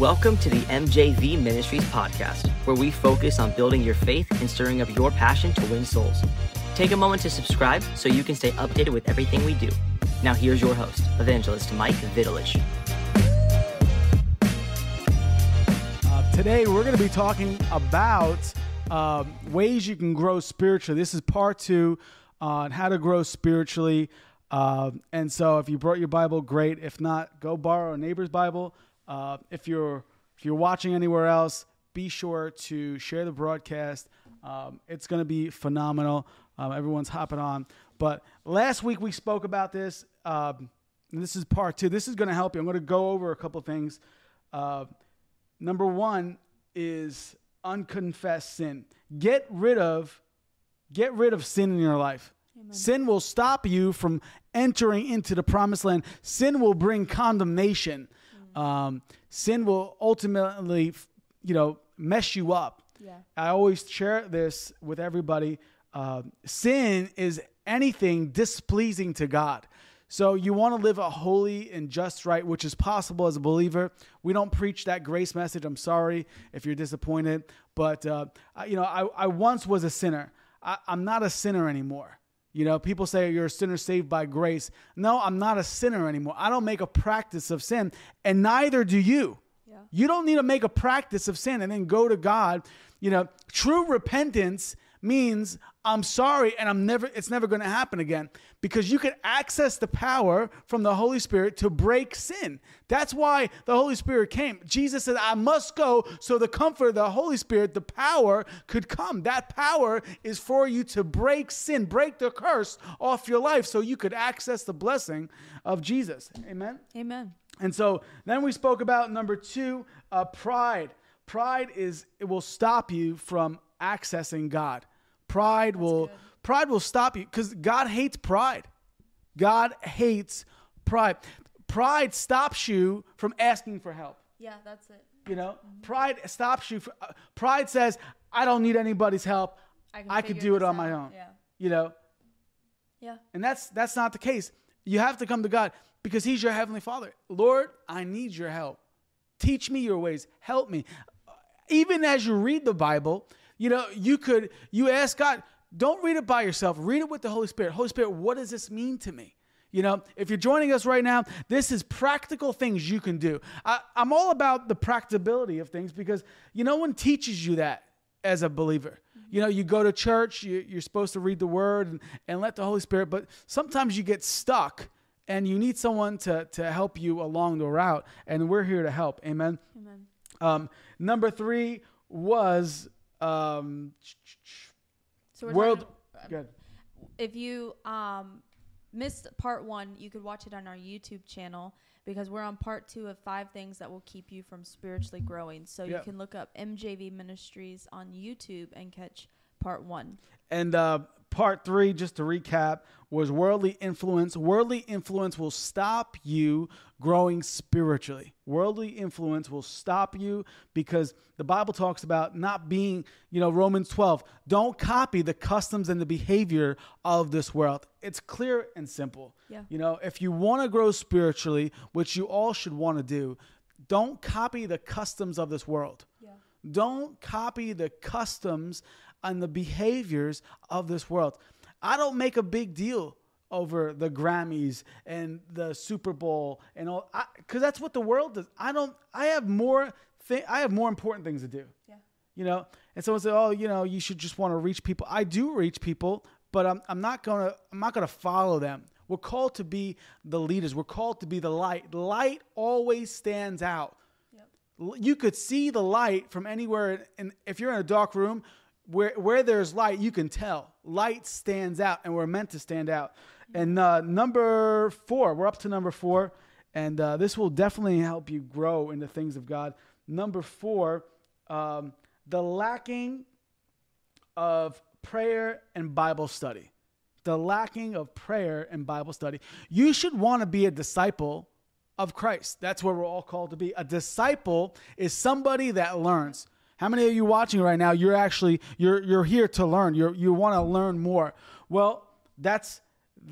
Welcome to the MJV Ministries podcast, where we focus on building your faith and stirring up your passion to win souls. Take a moment to subscribe so you can stay updated with everything we do. Now, here's your host, Evangelist Mike Vidulich. Uh, today, we're going to be talking about um, ways you can grow spiritually. This is part two on how to grow spiritually. Uh, and so, if you brought your Bible, great. If not, go borrow a neighbor's Bible. Uh, if you're if you're watching anywhere else, be sure to share the broadcast. Um, it's going to be phenomenal. Um, everyone's hopping on. But last week we spoke about this. Um, and this is part two. This is going to help you. I'm going to go over a couple things. Uh, number one is unconfessed sin. Get rid of get rid of sin in your life. Amen. Sin will stop you from entering into the promised land. Sin will bring condemnation. Um, sin will ultimately, you know, mess you up. Yeah. I always share this with everybody. Uh, sin is anything displeasing to God. So you want to live a holy and just right, which is possible as a believer. We don't preach that grace message. I'm sorry if you're disappointed, but uh, you know, I, I once was a sinner. I, I'm not a sinner anymore. You know, people say you're a sinner saved by grace. No, I'm not a sinner anymore. I don't make a practice of sin, and neither do you. Yeah. You don't need to make a practice of sin and then go to God. You know, true repentance means I'm sorry and I'm never it's never going to happen again because you can access the power from the Holy Spirit to break sin. That's why the Holy Spirit came. Jesus said, "I must go so the comfort of the Holy Spirit, the power could come. That power is for you to break sin, break the curse off your life so you could access the blessing of Jesus." Amen. Amen. And so then we spoke about number 2, uh, pride. Pride is it will stop you from accessing God. Pride That's will good. pride will stop you because God hates pride. God hates pride. Pride stops you from asking for help. Yeah, that's it. You know, mm-hmm. pride stops you. From, uh, pride says, "I don't need anybody's help. I, I could do it on out. my own." Yeah. You know. Yeah. And that's that's not the case. You have to come to God because He's your heavenly Father. Lord, I need your help. Teach me your ways. Help me. Even as you read the Bible, you know, you could, you ask God, don't read it by yourself, read it with the Holy Spirit. Holy Spirit, what does this mean to me? You know, if you're joining us right now, this is practical things you can do. I, am all about the practicability of things because you no one teaches you that as a believer. You know, you go to church, you, are supposed to read the word and, and let the Holy Spirit, but sometimes you get stuck and you need someone to, to help you along the route, and we're here to help. Amen. Amen. Um, number three was um, so world. Talking, um, if you um, missed part one, you could watch it on our YouTube channel because we're on part two of five things that will keep you from spiritually growing. So you can look up MJV Ministries on YouTube and catch part one. And uh, part three, just to recap, was worldly influence. Worldly influence will stop you growing spiritually. Worldly influence will stop you because the Bible talks about not being, you know, Romans 12, don't copy the customs and the behavior of this world. It's clear and simple. Yeah. You know, if you want to grow spiritually, which you all should want to do, don't copy the customs of this world. Yeah. Don't copy the customs and the behaviors of this world. I don't make a big deal over the Grammys and the Super Bowl and all because that's what the world does. I don't. I have more. Th- I have more important things to do. Yeah. You know, and someone said, "Oh, you know, you should just want to reach people." I do reach people, but I'm I'm not gonna I'm not gonna follow them. We're called to be the leaders. We're called to be the light. Light always stands out. Yep. You could see the light from anywhere, and if you're in a dark room, where where there's light, you can tell. Light stands out, and we're meant to stand out. And uh, number four, we're up to number four, and uh, this will definitely help you grow in the things of God. Number four, um, the lacking of prayer and Bible study. The lacking of prayer and Bible study. You should want to be a disciple of Christ. That's what we're all called to be. A disciple is somebody that learns. How many of you watching right now, you're actually you're you're here to learn. You you want to learn more. Well, that's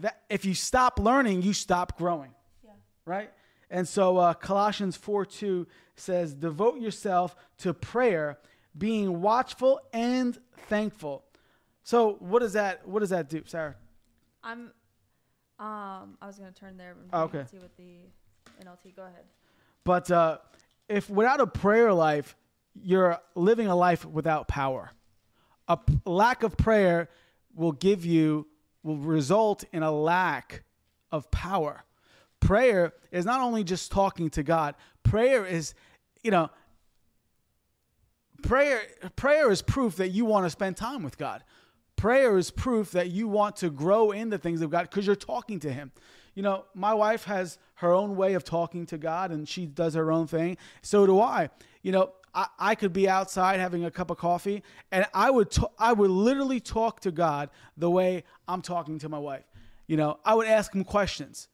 that if you stop learning, you stop growing. Yeah. Right? And so uh, Colossians 4 2 says, Devote yourself to prayer, being watchful and thankful. So what does that what does that do, Sara? I'm um I was gonna turn there and oh, okay. see what the NLT. Go ahead. But uh, if without a prayer life, you're living a life without power. A p- lack of prayer will give you will result in a lack of power. Prayer is not only just talking to God. Prayer is, you know, prayer prayer is proof that you want to spend time with God. Prayer is proof that you want to grow in the things of God because you're talking to him. You know, my wife has her own way of talking to God and she does her own thing. So do I. You know, I, I could be outside having a cup of coffee and I would t- I would literally talk to God the way I'm talking to my wife. You know, I would ask him questions.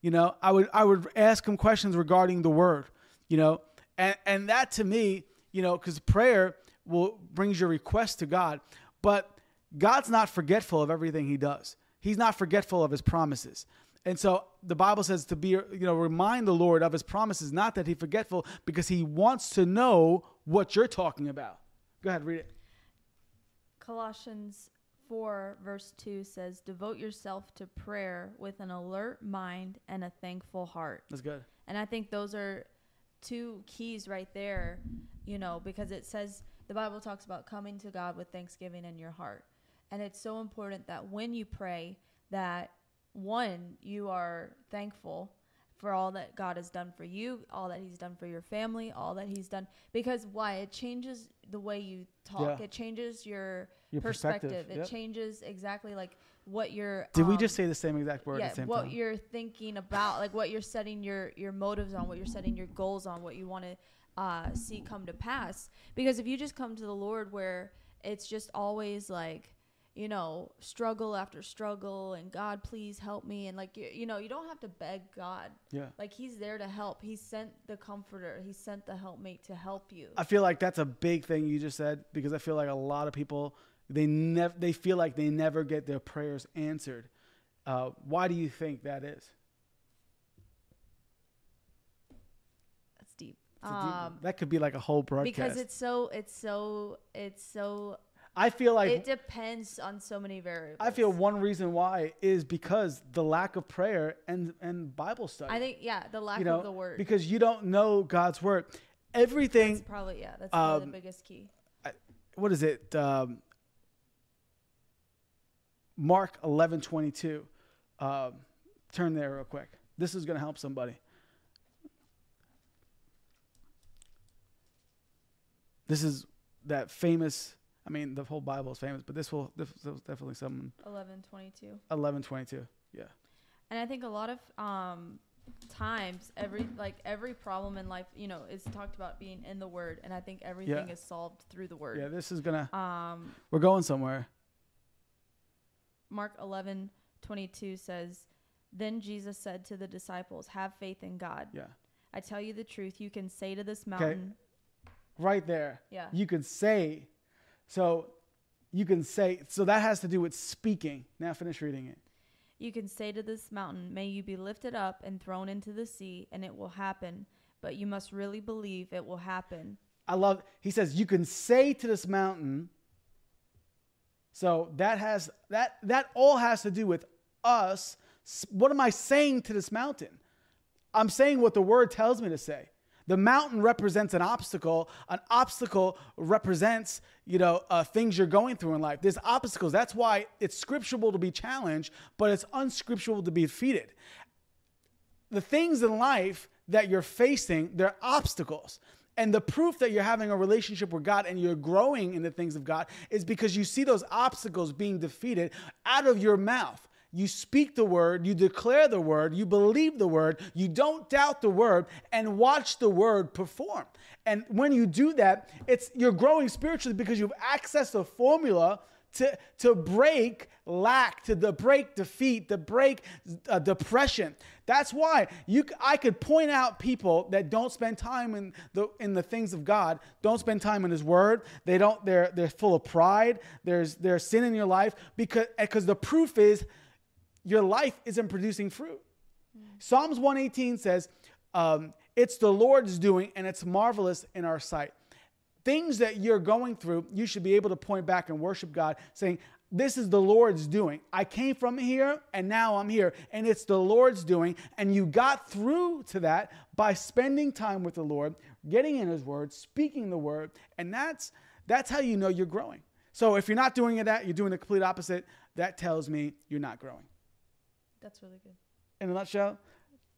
You know, I would I would ask him questions regarding the word, you know. And and that to me, you know, cuz prayer will brings your request to God, but God's not forgetful of everything he does. He's not forgetful of his promises. And so the Bible says to be, you know, remind the Lord of his promises, not that he forgetful, because he wants to know what you're talking about. Go ahead, read it. Colossians 4, verse 2 says, Devote yourself to prayer with an alert mind and a thankful heart. That's good. And I think those are two keys right there, you know, because it says, the Bible talks about coming to God with thanksgiving in your heart. And it's so important that when you pray, that one, you are thankful for all that God has done for you, all that He's done for your family, all that He's done. Because why? It changes the way you talk. Yeah. It changes your, your perspective. perspective. It yep. changes exactly like what you're. Did um, we just say the same exact word? Yeah, at the same what time? you're thinking about, like what you're setting your your motives on, what you're setting your goals on, what you want to uh, see come to pass. Because if you just come to the Lord where it's just always like you know, struggle after struggle and God, please help me. And like, you, you know, you don't have to beg God. Yeah. Like he's there to help. He sent the comforter. He sent the helpmate to help you. I feel like that's a big thing you just said because I feel like a lot of people, they never, they feel like they never get their prayers answered. Uh, why do you think that is? That's deep. Um, that could be like a whole broadcast. Because it's so, it's so, it's so I feel like it depends on so many variables. I feel one reason why is because the lack of prayer and and Bible study. I think yeah, the lack you know, of the word. Because you don't know God's word. Everything. That's probably yeah. That's probably um, the biggest key. I, what is it? Um, Mark eleven twenty two. Um, turn there real quick. This is going to help somebody. This is that famous I mean, the whole Bible is famous, but this will this was definitely something. Eleven twenty two. Eleven twenty two. Yeah. And I think a lot of um, times, every like every problem in life, you know, is talked about being in the Word, and I think everything yeah. is solved through the Word. Yeah, this is gonna. Um, we're going somewhere. Mark eleven twenty two says, "Then Jesus said to the disciples, Have faith in God. Yeah. I tell you the truth. You can say to this mountain." Okay. Right there. Yeah. You can say so you can say, so that has to do with speaking. Now finish reading it. You can say to this mountain, May you be lifted up and thrown into the sea, and it will happen. But you must really believe it will happen. I love, he says, You can say to this mountain. So that has, that, that all has to do with us. What am I saying to this mountain? I'm saying what the word tells me to say. The mountain represents an obstacle. An obstacle represents, you know, uh, things you're going through in life. There's obstacles. That's why it's scriptural to be challenged, but it's unscriptural to be defeated. The things in life that you're facing, they're obstacles. And the proof that you're having a relationship with God and you're growing in the things of God is because you see those obstacles being defeated out of your mouth. You speak the word, you declare the word, you believe the word, you don't doubt the word, and watch the word perform. And when you do that, it's you're growing spiritually because you've accessed a formula to, to break lack, to the break defeat, to break uh, depression. That's why you I could point out people that don't spend time in the in the things of God, don't spend time in His Word. They don't. They're they're full of pride. There's there's sin in your life because because the proof is your life isn't producing fruit. Mm. Psalms 118 says, Um, it's the Lord's doing, and it's marvelous in our sight. Things that you're going through, you should be able to point back and worship God, saying, this is the Lord's doing. I came from here and now I'm here, and it's the Lord's doing. And you got through to that by spending time with the Lord, getting in His Word, speaking the Word, and that's that's how you know you're growing. So if you're not doing that, you're doing the complete opposite. That tells me you're not growing. That's really good. In a nutshell,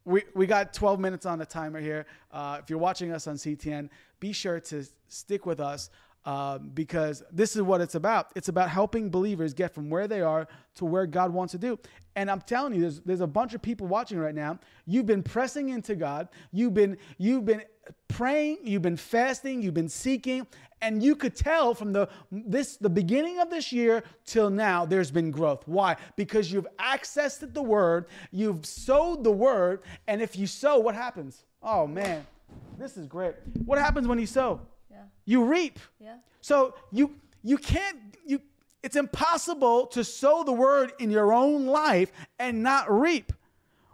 we, we got 12 minutes on the timer here. Uh, if you're watching us on CTN, be sure to stick with us um, because this is what it's about. It's about helping believers get from where they are to where God wants to do. And I'm telling you, there's, there's a bunch of people watching right now. You've been pressing into God. You've been you've been praying. You've been fasting. You've been seeking, and you could tell from the this the beginning of this year till now, there's been growth. Why? Because you've accessed the Word. You've sowed the Word, and if you sow, what happens? Oh man, this is great. What happens when you sow? Yeah. You reap. Yeah. So you you can't you it's impossible to sow the word in your own life and not reap.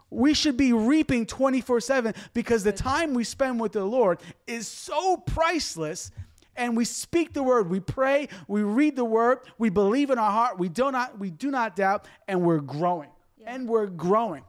We should be reaping 24 7 because the time we spend with the Lord is so priceless. And we speak the word, we pray, we read the word, we believe in our heart, we do not, we do not doubt, and we're growing. Yeah. And we're growing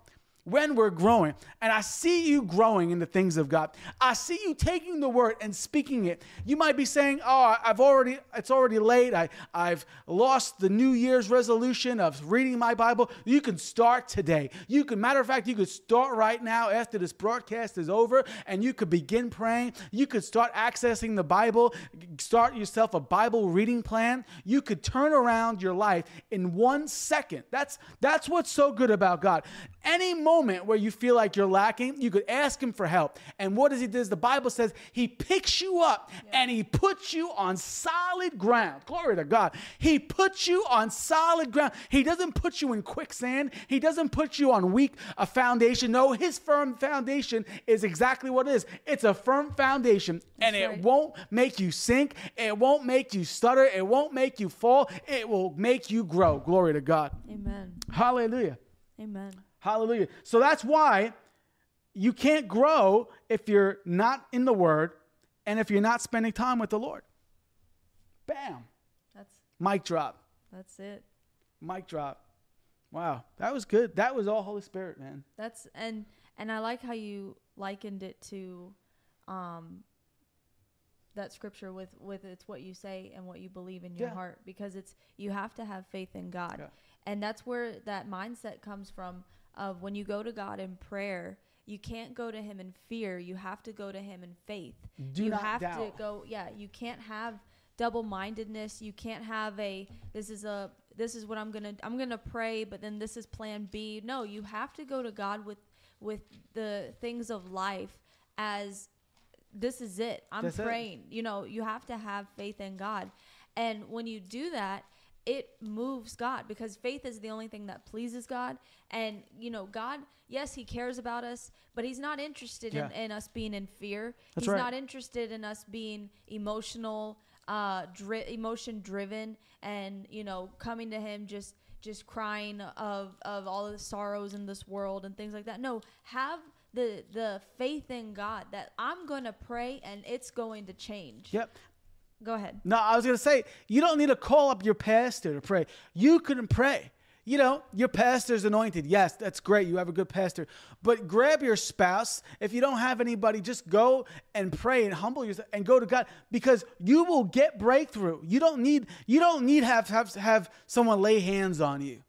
when we're growing. And I see you growing in the things of God. I see you taking the word and speaking it. You might be saying, "Oh, I've already it's already late. I I've lost the New Year's resolution of reading my Bible." You can start today. You can matter of fact, you could start right now after this broadcast is over and you could begin praying. You could start accessing the Bible, start yourself a Bible reading plan. You could turn around your life in 1 second. That's that's what's so good about God. Any moment moment where you feel like you're lacking, you could ask him for help. And what does he do? The Bible says he picks you up yeah. and he puts you on solid ground. Glory to God. He puts you on solid ground. He doesn't put you in quicksand. He doesn't put you on weak a foundation. No, his firm foundation is exactly what it is. It's a firm foundation and That's it won't make you sink. It won't make you stutter. It won't make you fall. It will make you grow. Glory to God. Amen. Hallelujah. Amen. Hallelujah. So that's why you can't grow if you're not in the Word and if you're not spending time with the Lord. Bam. That's mic drop. That's it. Mic drop. Wow, that was good. That was all Holy Spirit, man. That's and and I like how you likened it to um that scripture with with it's what you say and what you believe in your yeah. heart because it's you have to have faith in God. Yeah. And that's where that mindset comes from of when you go to God in prayer, you can't go to him in fear. You have to go to him in faith. Do you not have doubt. to go yeah, you can't have double-mindedness. You can't have a this is a this is what I'm going to I'm going to pray, but then this is plan B. No, you have to go to God with with the things of life as this is it. I'm That's praying. It. You know, you have to have faith in God. And when you do that, it moves God because faith is the only thing that pleases God. And, you know, God, yes, He cares about us, but He's not interested yeah. in, in, us being in fear. That's He's right. not interested in us being emotional, uh, dri- emotion driven and, you know, coming to Him just just crying of of all the sorrows in this world and things like that. No, have the the faith in God that I'm going to pray and it's going to change. Yep. Go ahead. No, I was going to say, you don't need to call up your pastor to pray. You couldn't pray. You know, your pastor's anointed. Yes, that's great. You have a good pastor. But grab your spouse. If you don't have anybody, just go and pray and humble yourself and go to God because you will get breakthrough. You don't need you don't need have have have someone lay hands on you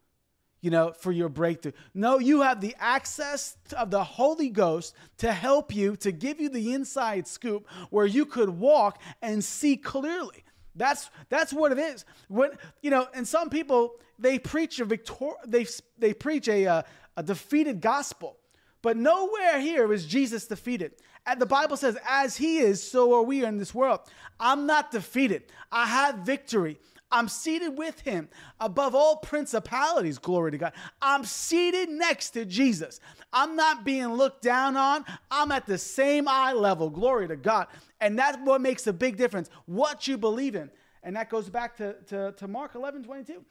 you know, for your breakthrough. No, you have the access of the Holy Ghost to help you, to give you the inside scoop where you could walk and see clearly. That's that's what it is. When you know, and some people they preach a victor they they preach a uh, a defeated gospel. But nowhere here is Jesus defeated. And the Bible says, as he is, so are we in this world. I'm not defeated. I have victory. I'm seated with him above all principalities. Glory to God. I'm seated next to Jesus. I'm not being looked down on. I'm at the same eye level. Glory to God. And that's what makes a big difference. What you believe in. And that goes back to, to, to Mark 11 22.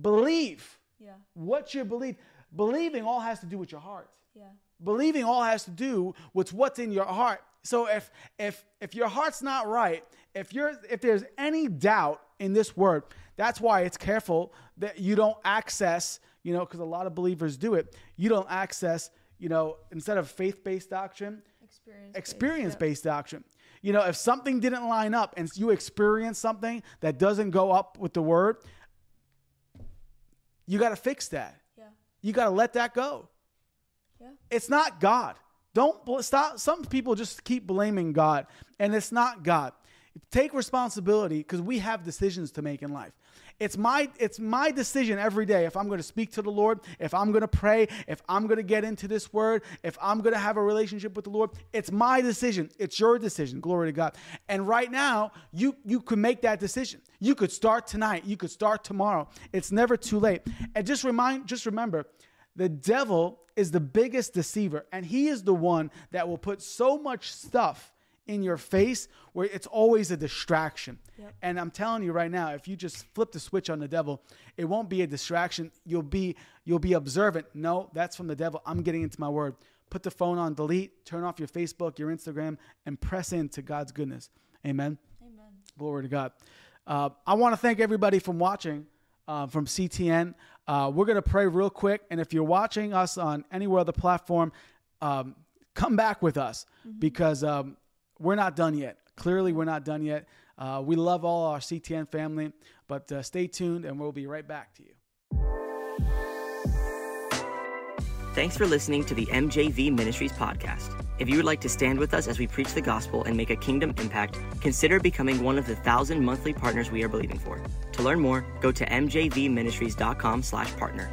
believe yeah. what you believe. Believing all has to do with your heart. Yeah. Believing all has to do with what's in your heart. So if if if your heart's not right, if you're if there's any doubt in this word, that's why it's careful that you don't access, you know, because a lot of believers do it. You don't access, you know, instead of faith-based doctrine, experience experience-based yep. doctrine. You know, if something didn't line up and you experience something that doesn't go up with the word, you got to fix that. You got to let that go. Yeah. It's not God. Don't stop. Some people just keep blaming God, and it's not God. Take responsibility because we have decisions to make in life. It's my it's my decision every day if I'm going to speak to the Lord, if I'm going to pray, if I'm going to get into this word, if I'm going to have a relationship with the Lord. It's my decision. It's your decision. Glory to God. And right now, you you can make that decision. You could start tonight. You could start tomorrow. It's never too late. And just remind just remember, the devil is the biggest deceiver and he is the one that will put so much stuff in your face where it's always a distraction. Yep. And I'm telling you right now, if you just flip the switch on the devil, it won't be a distraction. You'll be you'll be observant. No, that's from the devil. I'm getting into my word. Put the phone on delete, turn off your Facebook, your Instagram, and press into God's goodness. Amen. Amen. Glory to God. Uh, I want to thank everybody from watching uh, from CTN. Uh, we're going to pray real quick. And if you're watching us on anywhere other platform, um, come back with us mm-hmm. because um, we're not done yet. Clearly, we're not done yet. Uh, we love all our CTN family, but uh, stay tuned and we'll be right back to you. Thanks for listening to the MJV Ministries podcast. If you would like to stand with us as we preach the gospel and make a kingdom impact, consider becoming one of the thousand monthly partners we are believing for. To learn more, go to mjvministries.com/partner.